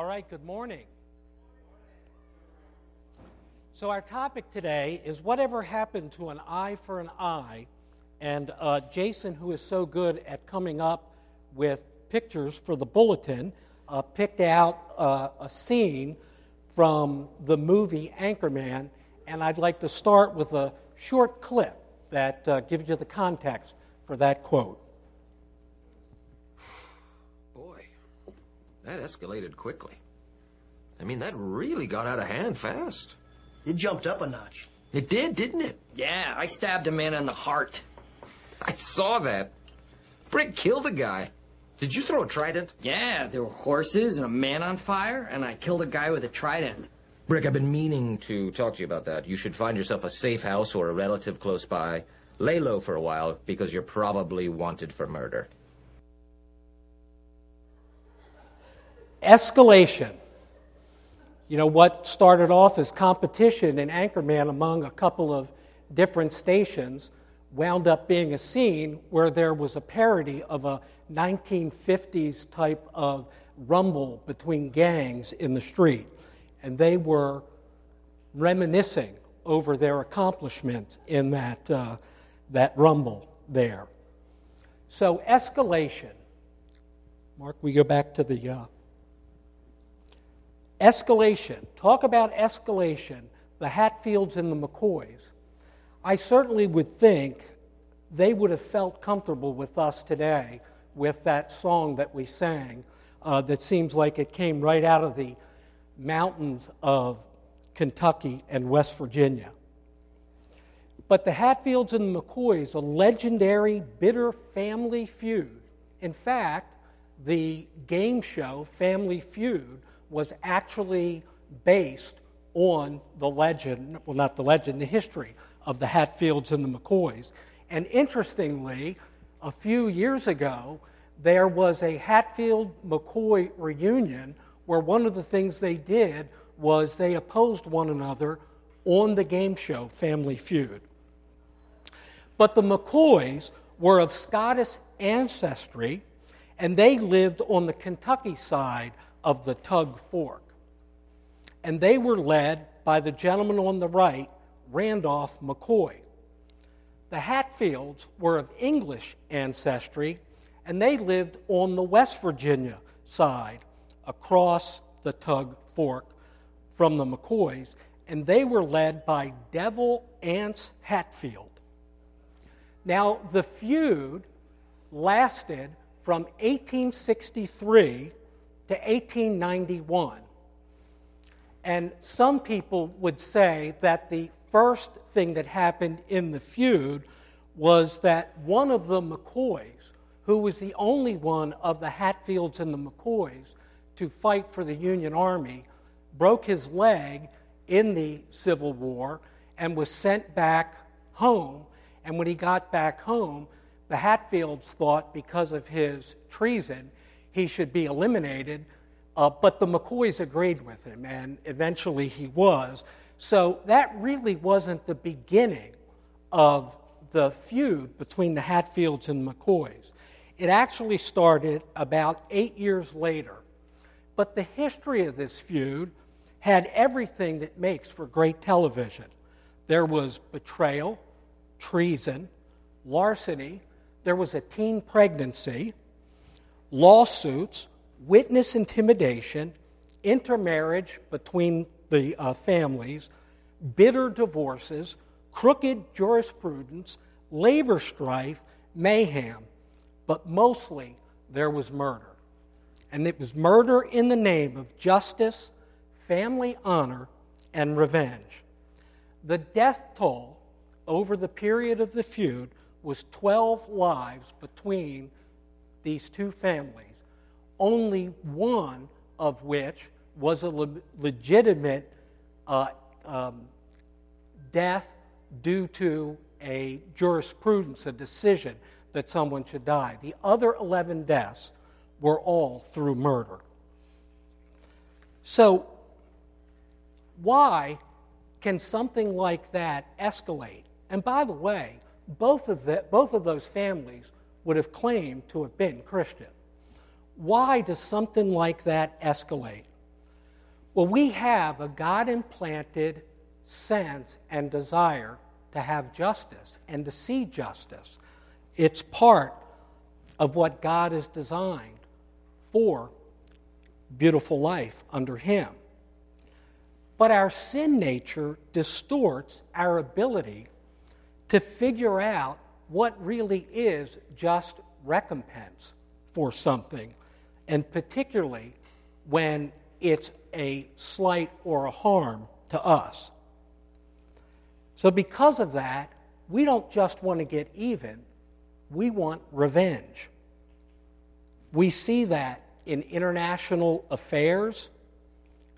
All right, good morning. So, our topic today is whatever happened to an eye for an eye. And uh, Jason, who is so good at coming up with pictures for the bulletin, uh, picked out uh, a scene from the movie Anchorman. And I'd like to start with a short clip that uh, gives you the context for that quote. That escalated quickly. I mean, that really got out of hand fast. It jumped up a notch. It did, didn't it? Yeah, I stabbed a man in the heart. I saw that. Brick killed a guy. Did you throw a trident? Yeah, there were horses and a man on fire, and I killed a guy with a trident. Brick, I've been meaning to talk to you about that. You should find yourself a safe house or a relative close by. Lay low for a while because you're probably wanted for murder. Escalation. You know, what started off as competition in Anchorman among a couple of different stations wound up being a scene where there was a parody of a 1950s type of rumble between gangs in the street. And they were reminiscing over their accomplishments in that, uh, that rumble there. So, escalation. Mark, we go back to the uh, escalation. Talk about escalation, the Hatfields and the McCoys. I certainly would think they would have felt comfortable with us today with that song that we sang uh, that seems like it came right out of the mountains of Kentucky and West Virginia. But the Hatfields and the McCoys, a legendary, bitter family feud. In fact, the game show Family Feud was actually based on the legend, well, not the legend, the history of the Hatfields and the McCoys. And interestingly, a few years ago, there was a Hatfield McCoy reunion where one of the things they did was they opposed one another on the game show Family Feud. But the McCoys were of Scottish ancestry, and they lived on the Kentucky side of the Tug Fork. And they were led by the gentleman on the right, Randolph McCoy. The Hatfields were of English ancestry, and they lived on the West Virginia side across the Tug Fork from the McCoys, and they were led by Devil Anse Hatfield. Now, the feud lasted from 1863 to 1891. And some people would say that the first thing that happened in the feud was that one of the McCoys, who was the only one of the Hatfields and the McCoys to fight for the Union Army, broke his leg in the Civil War and was sent back home. And when he got back home, the Hatfields thought because of his treason, he should be eliminated uh, but the McCoys agreed with him, and eventually he was. So that really wasn't the beginning of the feud between the Hatfields and McCoys. It actually started about eight years later. But the history of this feud had everything that makes for great television. There was betrayal, treason, larceny, there was a teen pregnancy, lawsuits, witness intimidation, intermarriage between the uh, families, bitter divorces, crooked jurisprudence, labor strife, mayhem, but mostly there was murder. And it was murder in the name of justice, family honor, and revenge. The death toll over the period of the feud was 12 lives between these two families only one of which was a le- legitimate uh, um, death due to a jurisprudence, a decision that someone should die. The other 11 deaths were all through murder. So, why can something like that escalate? And by the way, both of, the, both of those families would have claimed to have been Christian. Why does something like that escalate? Well, we have a God implanted sense and desire to have justice and to see justice. It's part of what God has designed for beautiful life under Him. But our sin nature distorts our ability to figure out what really is just recompense for something, and particularly when it's a slight or a harm to us. So, because of that, we don't just want to get even, we want revenge. We see that in international affairs,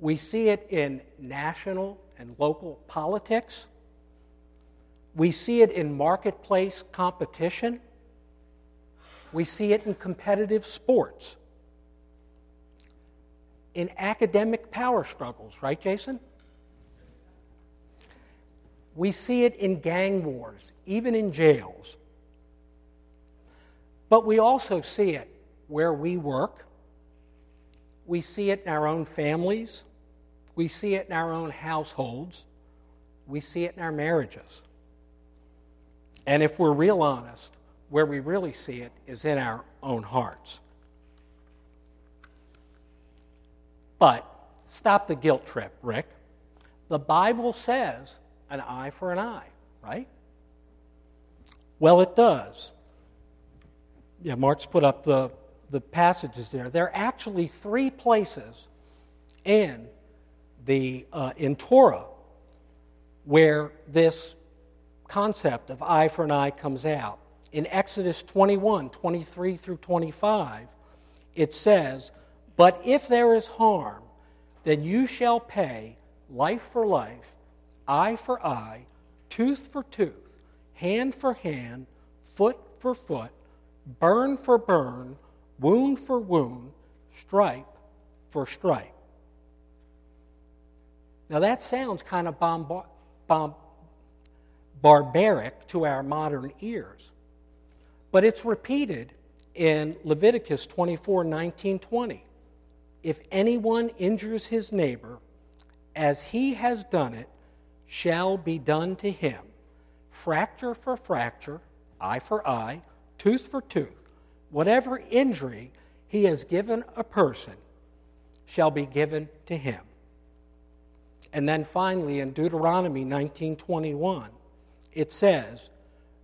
we see it in national and local politics, we see it in marketplace competition, we see it in competitive sports, in academic power struggles, right, Jason? We see it in gang wars, even in jails. But we also see it where we work. We see it in our own families. We see it in our own households. We see it in our marriages. And if we're real honest, where we really see it is in our own hearts. But stop the guilt trip, Rick. The Bible says an eye for an eye, right? Well, it does. Yeah, Mark's put up the, the passages there. There are actually three places in the uh, in Torah where this concept of eye for an eye comes out. In Exodus 21, 23 through 25, it says, But if there is harm, then you shall pay life for life, eye for eye, tooth for tooth, hand for hand, foot for foot, burn for burn, wound for wound, stripe for stripe. Now that sounds kind of bomb- bomb- barbaric to our modern ears, but it's repeated in Leviticus 24 19 20. If anyone injures his neighbor, as he has done it, shall be done to him. Fracture for fracture, eye for eye, tooth for tooth, whatever injury he has given a person shall be given to him. And then finally in Deuteronomy 19:21 it says,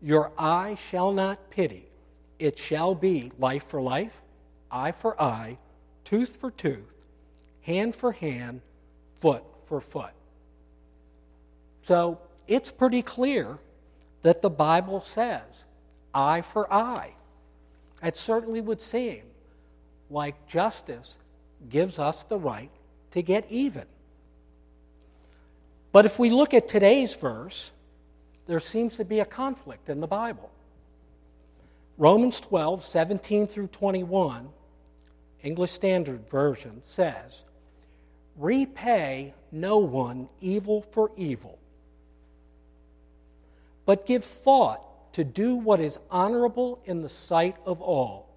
"Your eye shall not pity; it shall be life for life, eye for eye, tooth for tooth, hand for hand, foot for foot." So, it's pretty clear that the Bible says eye for eye. It certainly would seem like justice gives us the right to get even. But if we look at today's verse, there seems to be a conflict in the Bible. Romans 12, 17 through 21, English Standard Version says, Repay no one evil for evil, but give thought to do what is honorable in the sight of all.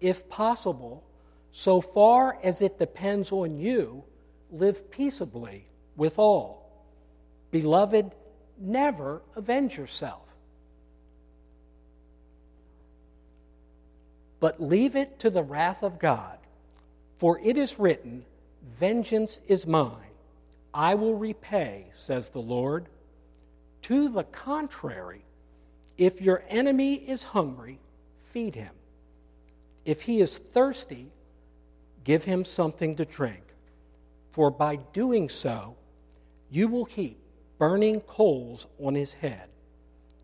If possible, so far as it depends on you, live peaceably with all. Beloved, never avenge yourself, but leave it to the wrath of God. For it is written, Vengeance is mine, I will repay, says the Lord. To the contrary, if your enemy is hungry, feed him. If he is thirsty, give him something to drink. For by doing so, you will heap burning coals on his head.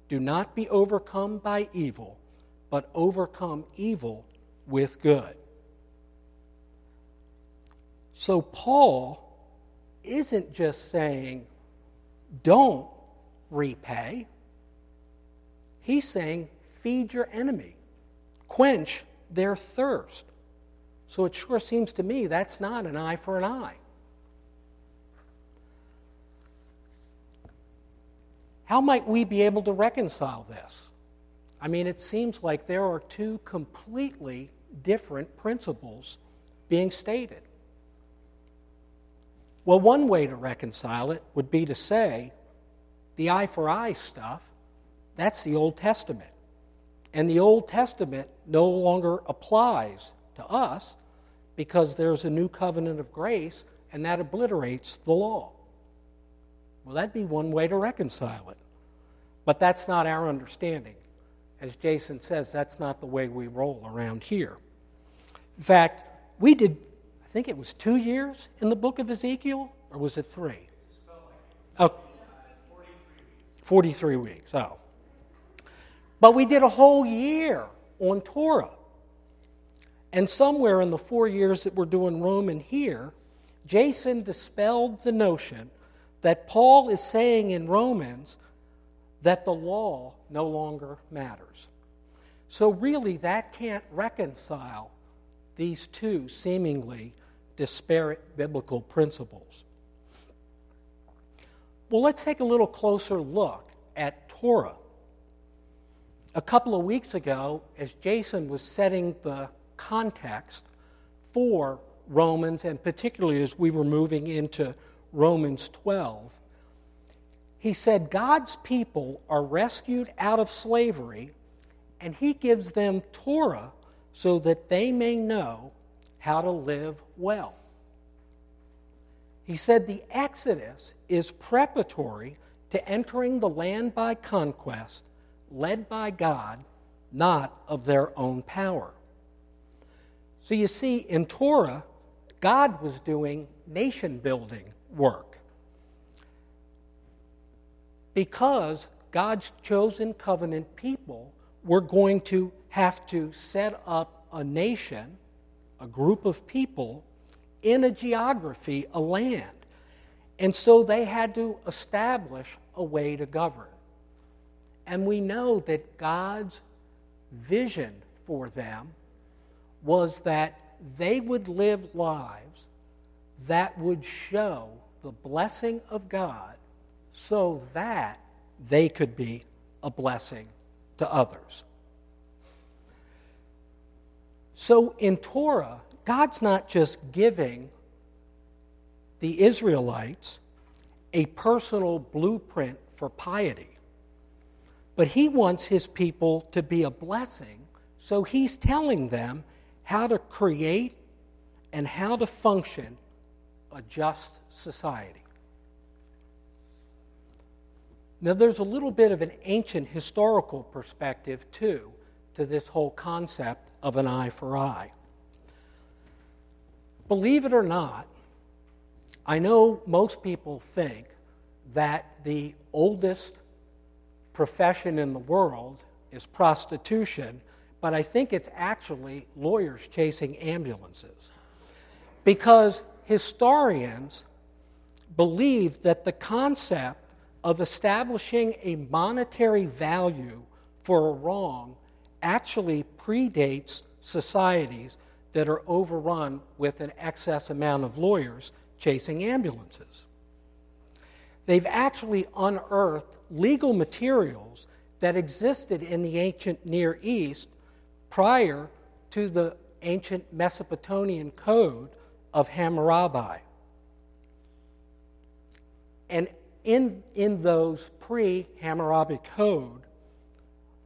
Do not be overcome by evil, but overcome evil with good. So, Paul isn't just saying, don't repay. He's saying, feed your enemy, quench their thirst. So it sure seems to me that's not an eye for an eye. How might we be able to reconcile this? I mean, it seems like there are two completely different principles being stated. Well, one way to reconcile it would be to say the eye for eye stuff, that's the Old Testament. And the Old Testament no longer applies to us because there's a new covenant of grace and that obliterates the law. Well, that'd be one way to reconcile it. But that's not our understanding. As Jason says, that's not the way we roll around here. In fact, we did, I think it was two years in the book of Ezekiel, or was it three? Oh, 43 weeks. Oh. But we did a whole year on Torah. And somewhere in the four years that we're doing Roman here, Jason dispelled the notion that Paul is saying in Romans that the law no longer matters. So, really, that can't reconcile these two seemingly disparate biblical principles. Well, let's take a little closer look at Torah. A couple of weeks ago, as Jason was setting the context for Romans, and particularly as we were moving into Romans 12, he said God's people are rescued out of slavery, and he gives them Torah so that they may know how to live well. He said the Exodus is preparatory to entering the land by conquest, led by God, not of their own power. So you see, in Torah, God was doing nation building work. Because God's chosen covenant people were going to have to set up a nation, a group of people, in a geography, a land. And so they had to establish a way to govern. And we know that God's vision for them was that they would live lives that would show the blessing of God so that they could be a blessing to others. So in Torah, God's not just giving the Israelites a personal blueprint for piety, but He wants His people to be a blessing, so He's telling them how to create and how to function a just society. Now, there's a little bit of an ancient historical perspective, too, to this whole concept of an eye for eye. Believe it or not, I know most people think that the oldest profession in the world is prostitution, but I think it's actually lawyers chasing ambulances. Because historians believe that the concept of establishing a monetary value for a wrong actually predates societies that are overrun with an excess amount of lawyers chasing ambulances. They've actually unearthed legal materials that existed in the ancient Near East prior to the ancient Mesopotamian code of Hammurabi. And in, in those pre Hammurabi Code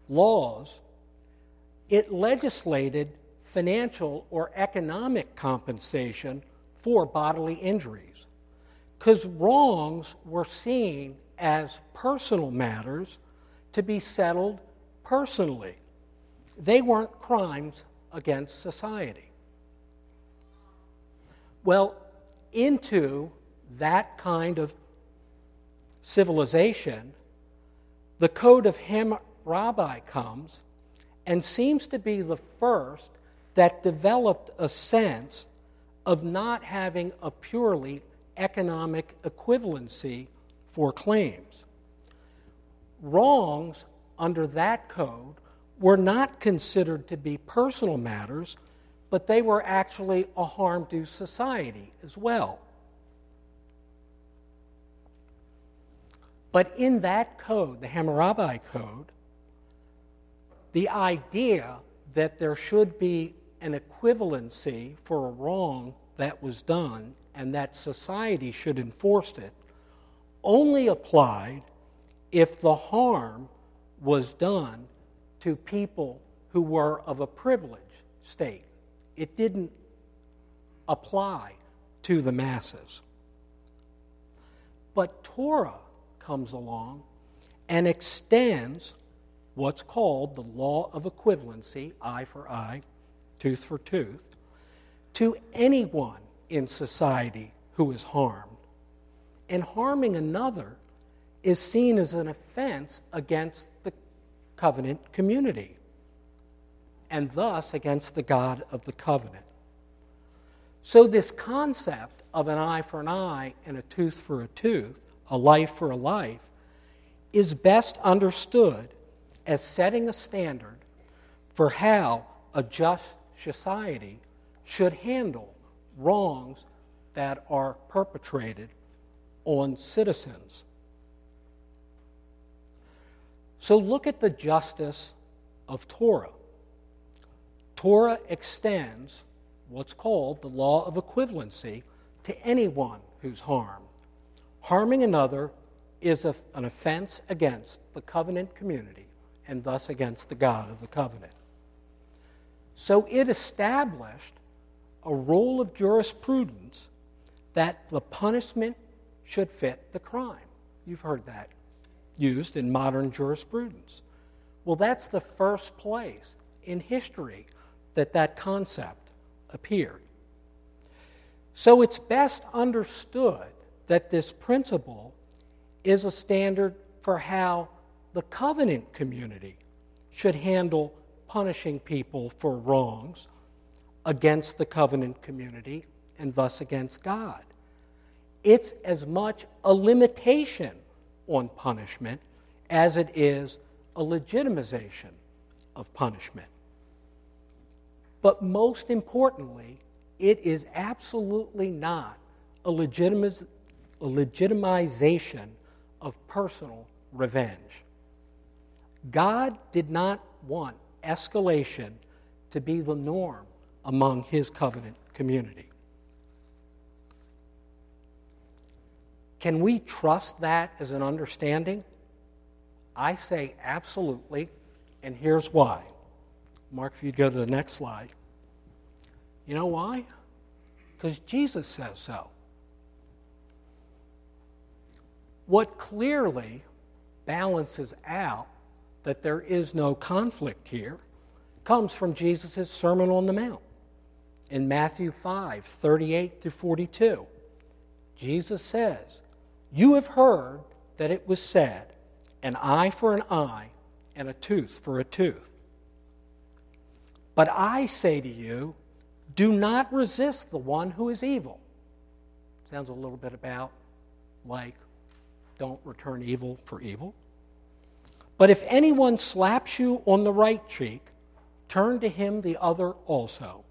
laws, it legislated financial or economic compensation for bodily injuries because wrongs were seen as personal matters to be settled personally. They weren't crimes against society. Well, into that kind of civilization, the Code of Hammurabi comes and seems to be the first that developed a sense of not having a purely economic equivalency for claims. Wrongs under that code were not considered to be personal matters, but they were actually a harm to society as well. But in that code, the Hammurabi Code, the idea that there should be an equivalency for a wrong that was done and that society should enforce it only applied if the harm was done to people who were of a privileged state. It didn't apply to the masses. But Torah comes along and extends what's called the law of equivalency, eye for eye, tooth for tooth, to anyone in society who is harmed. And harming another is seen as an offense against the covenant community and thus against the God of the covenant. So, this concept of an eye for an eye and a tooth for a tooth, a life for a life, is best understood as setting a standard for how a just society should handle wrongs that are perpetrated on citizens. So look at the justice of Torah. Torah extends what's called the law of equivalency to anyone who's harmed. Harming another is a, an offense against the covenant community and thus against the God of the covenant. So it established a rule of jurisprudence that the punishment should fit the crime. You've heard that used in modern jurisprudence. Well, that's the first place in history that that concept appeared. So it's best understood that this principle is a standard for how the covenant community should handle punishing people for wrongs against the covenant community and thus against God. It's as much a limitation on punishment as it is a legitimization of punishment. But most importantly, it is absolutely not a, legitimiz- legitimization of personal revenge. God did not want escalation to be the norm among his covenant community. Can we trust that as an understanding? I say absolutely, and here's why. Mark, if you'd go to the next slide. You know why? Because Jesus says so. What clearly balances out that there is no conflict here comes from Jesus' Sermon on the Mount in Matthew 5 38 to 42. Jesus says, You have heard that it was said, an eye for an eye and a tooth for a tooth. But I say to you, do not resist the one who is evil. Sounds a little bit about like don't return evil for evil. But if anyone slaps you on the right cheek, turn to him the other also.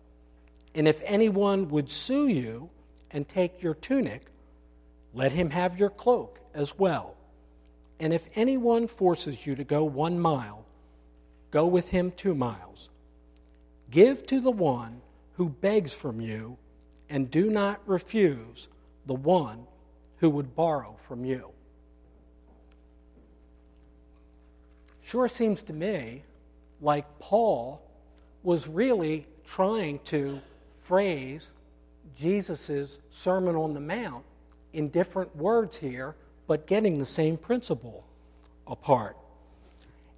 And if anyone would sue you and take your tunic, let him have your cloak as well. And if anyone forces you to go one mile, go with him two miles. Give to the one who begs from you, and do not refuse the one who would borrow from you. Sure seems to me like Paul was really trying to phrase Jesus' Sermon on the Mount in different words here, but getting the same principle apart.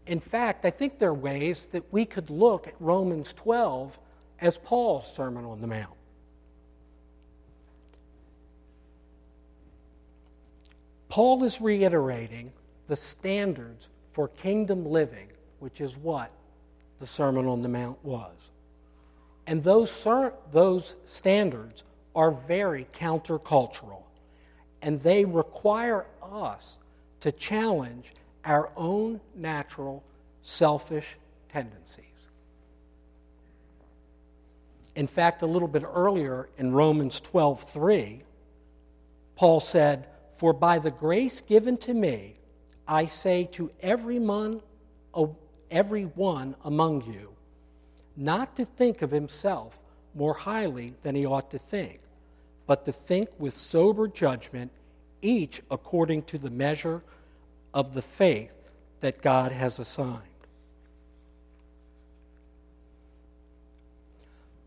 In fact, I think there are ways that we could look at Romans 12 as Paul's Sermon on the Mount. Paul is reiterating the standards for kingdom living, which is what the Sermon on the Mount was. And those, those standards are very countercultural, and they require us to challenge our own natural selfish tendencies. In fact, a little bit earlier in Romans 12:3, Paul said, "For by the grace given to me, I say to every man, every one among you, not to think of himself more highly than he ought to think, but to think with sober judgment, each according to the measure of the faith that God has assigned.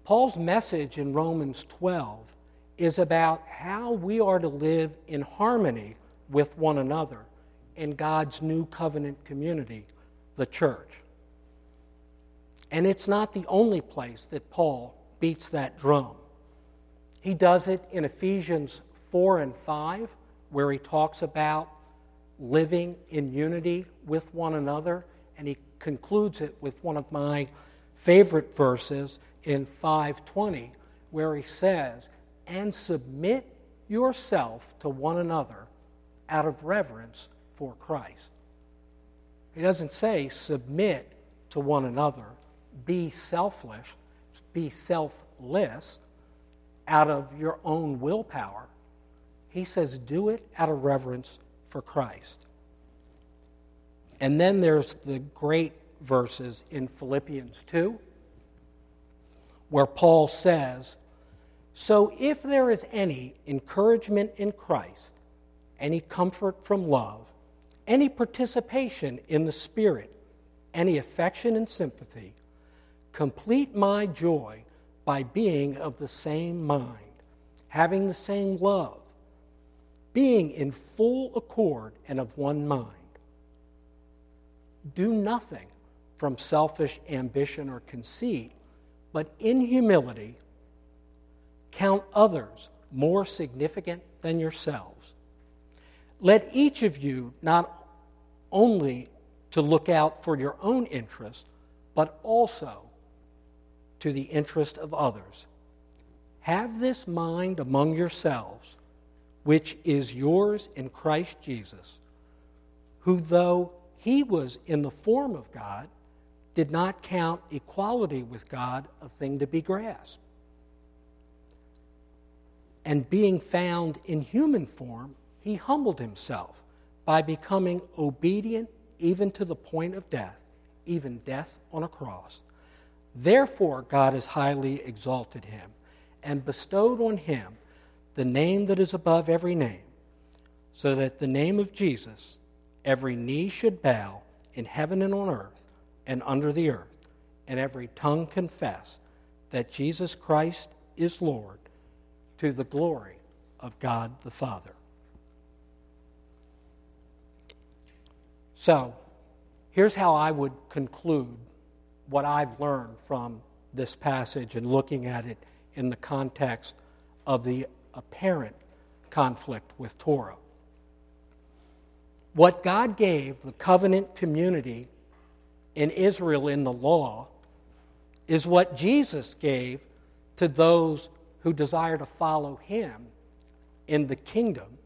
Paul's message in Romans 12 is about how we are to live in harmony with one another in God's new covenant community, the church. And it's not the only place that Paul beats that drum. He does it in Ephesians 4 and 5, where he talks about living in unity with one another, and he concludes it with one of my favorite verses in 520, where he says, And submit yourself to one another out of reverence for Christ. He doesn't say submit to one another, be selfish, be selfless out of your own willpower. He says do it out of reverence for Christ. And then there's the great verses in Philippians 2 where Paul says, So if there is any encouragement in Christ, any comfort from love, any participation in the Spirit, any affection and sympathy, complete my joy by being of the same mind, having the same love, being in full accord and of one mind. Do nothing from selfish ambition or conceit but in humility, count others more significant than yourselves. Let each of you not only to look out for your own interest, but also to the interest of others. Have this mind among yourselves, which is yours in Christ Jesus, who, though he was in the form of God, did not count equality with God a thing to be grasped. And being found in human form, he humbled himself by becoming obedient even to the point of death, even death on a cross. Therefore, God has highly exalted him and bestowed on him the name that is above every name, so that the name of Jesus every knee should bow in heaven and on earth and under the earth, and every tongue confess that Jesus Christ is Lord to the glory of God the Father. So, here's how I would conclude what I've learned from this passage and looking at it in the context of the apparent conflict with Torah. What God gave the covenant community in Israel in the law is what Jesus gave to those who desire to follow him in the kingdom,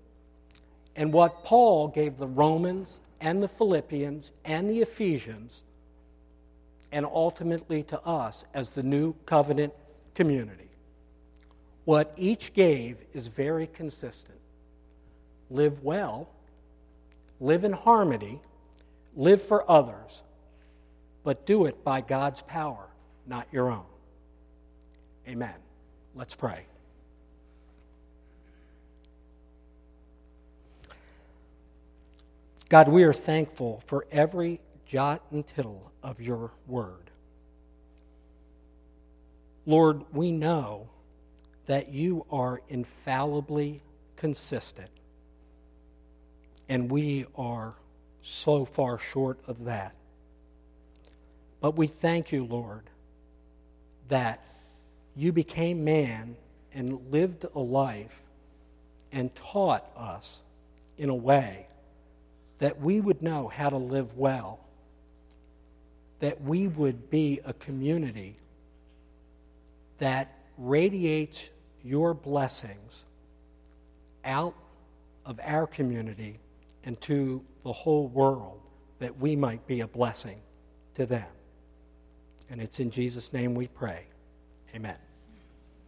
and what Paul gave the Romans and the Philippians and the Ephesians, and ultimately to us as the new covenant community. What each gave is very consistent. Live well, live in harmony, live for others, but do it by God's power, not your own. Amen. Let's pray. God, we are thankful for every jot and tittle of your word. Lord, we know that you are infallibly consistent, and we are so far short of that. But we thank you, Lord, that you became man and lived a life and taught us in a way that we would know how to live well, that we would be a community that radiates your blessings out of our community and to the whole world, that we might be a blessing to them. And it's in Jesus' name we pray. Amen.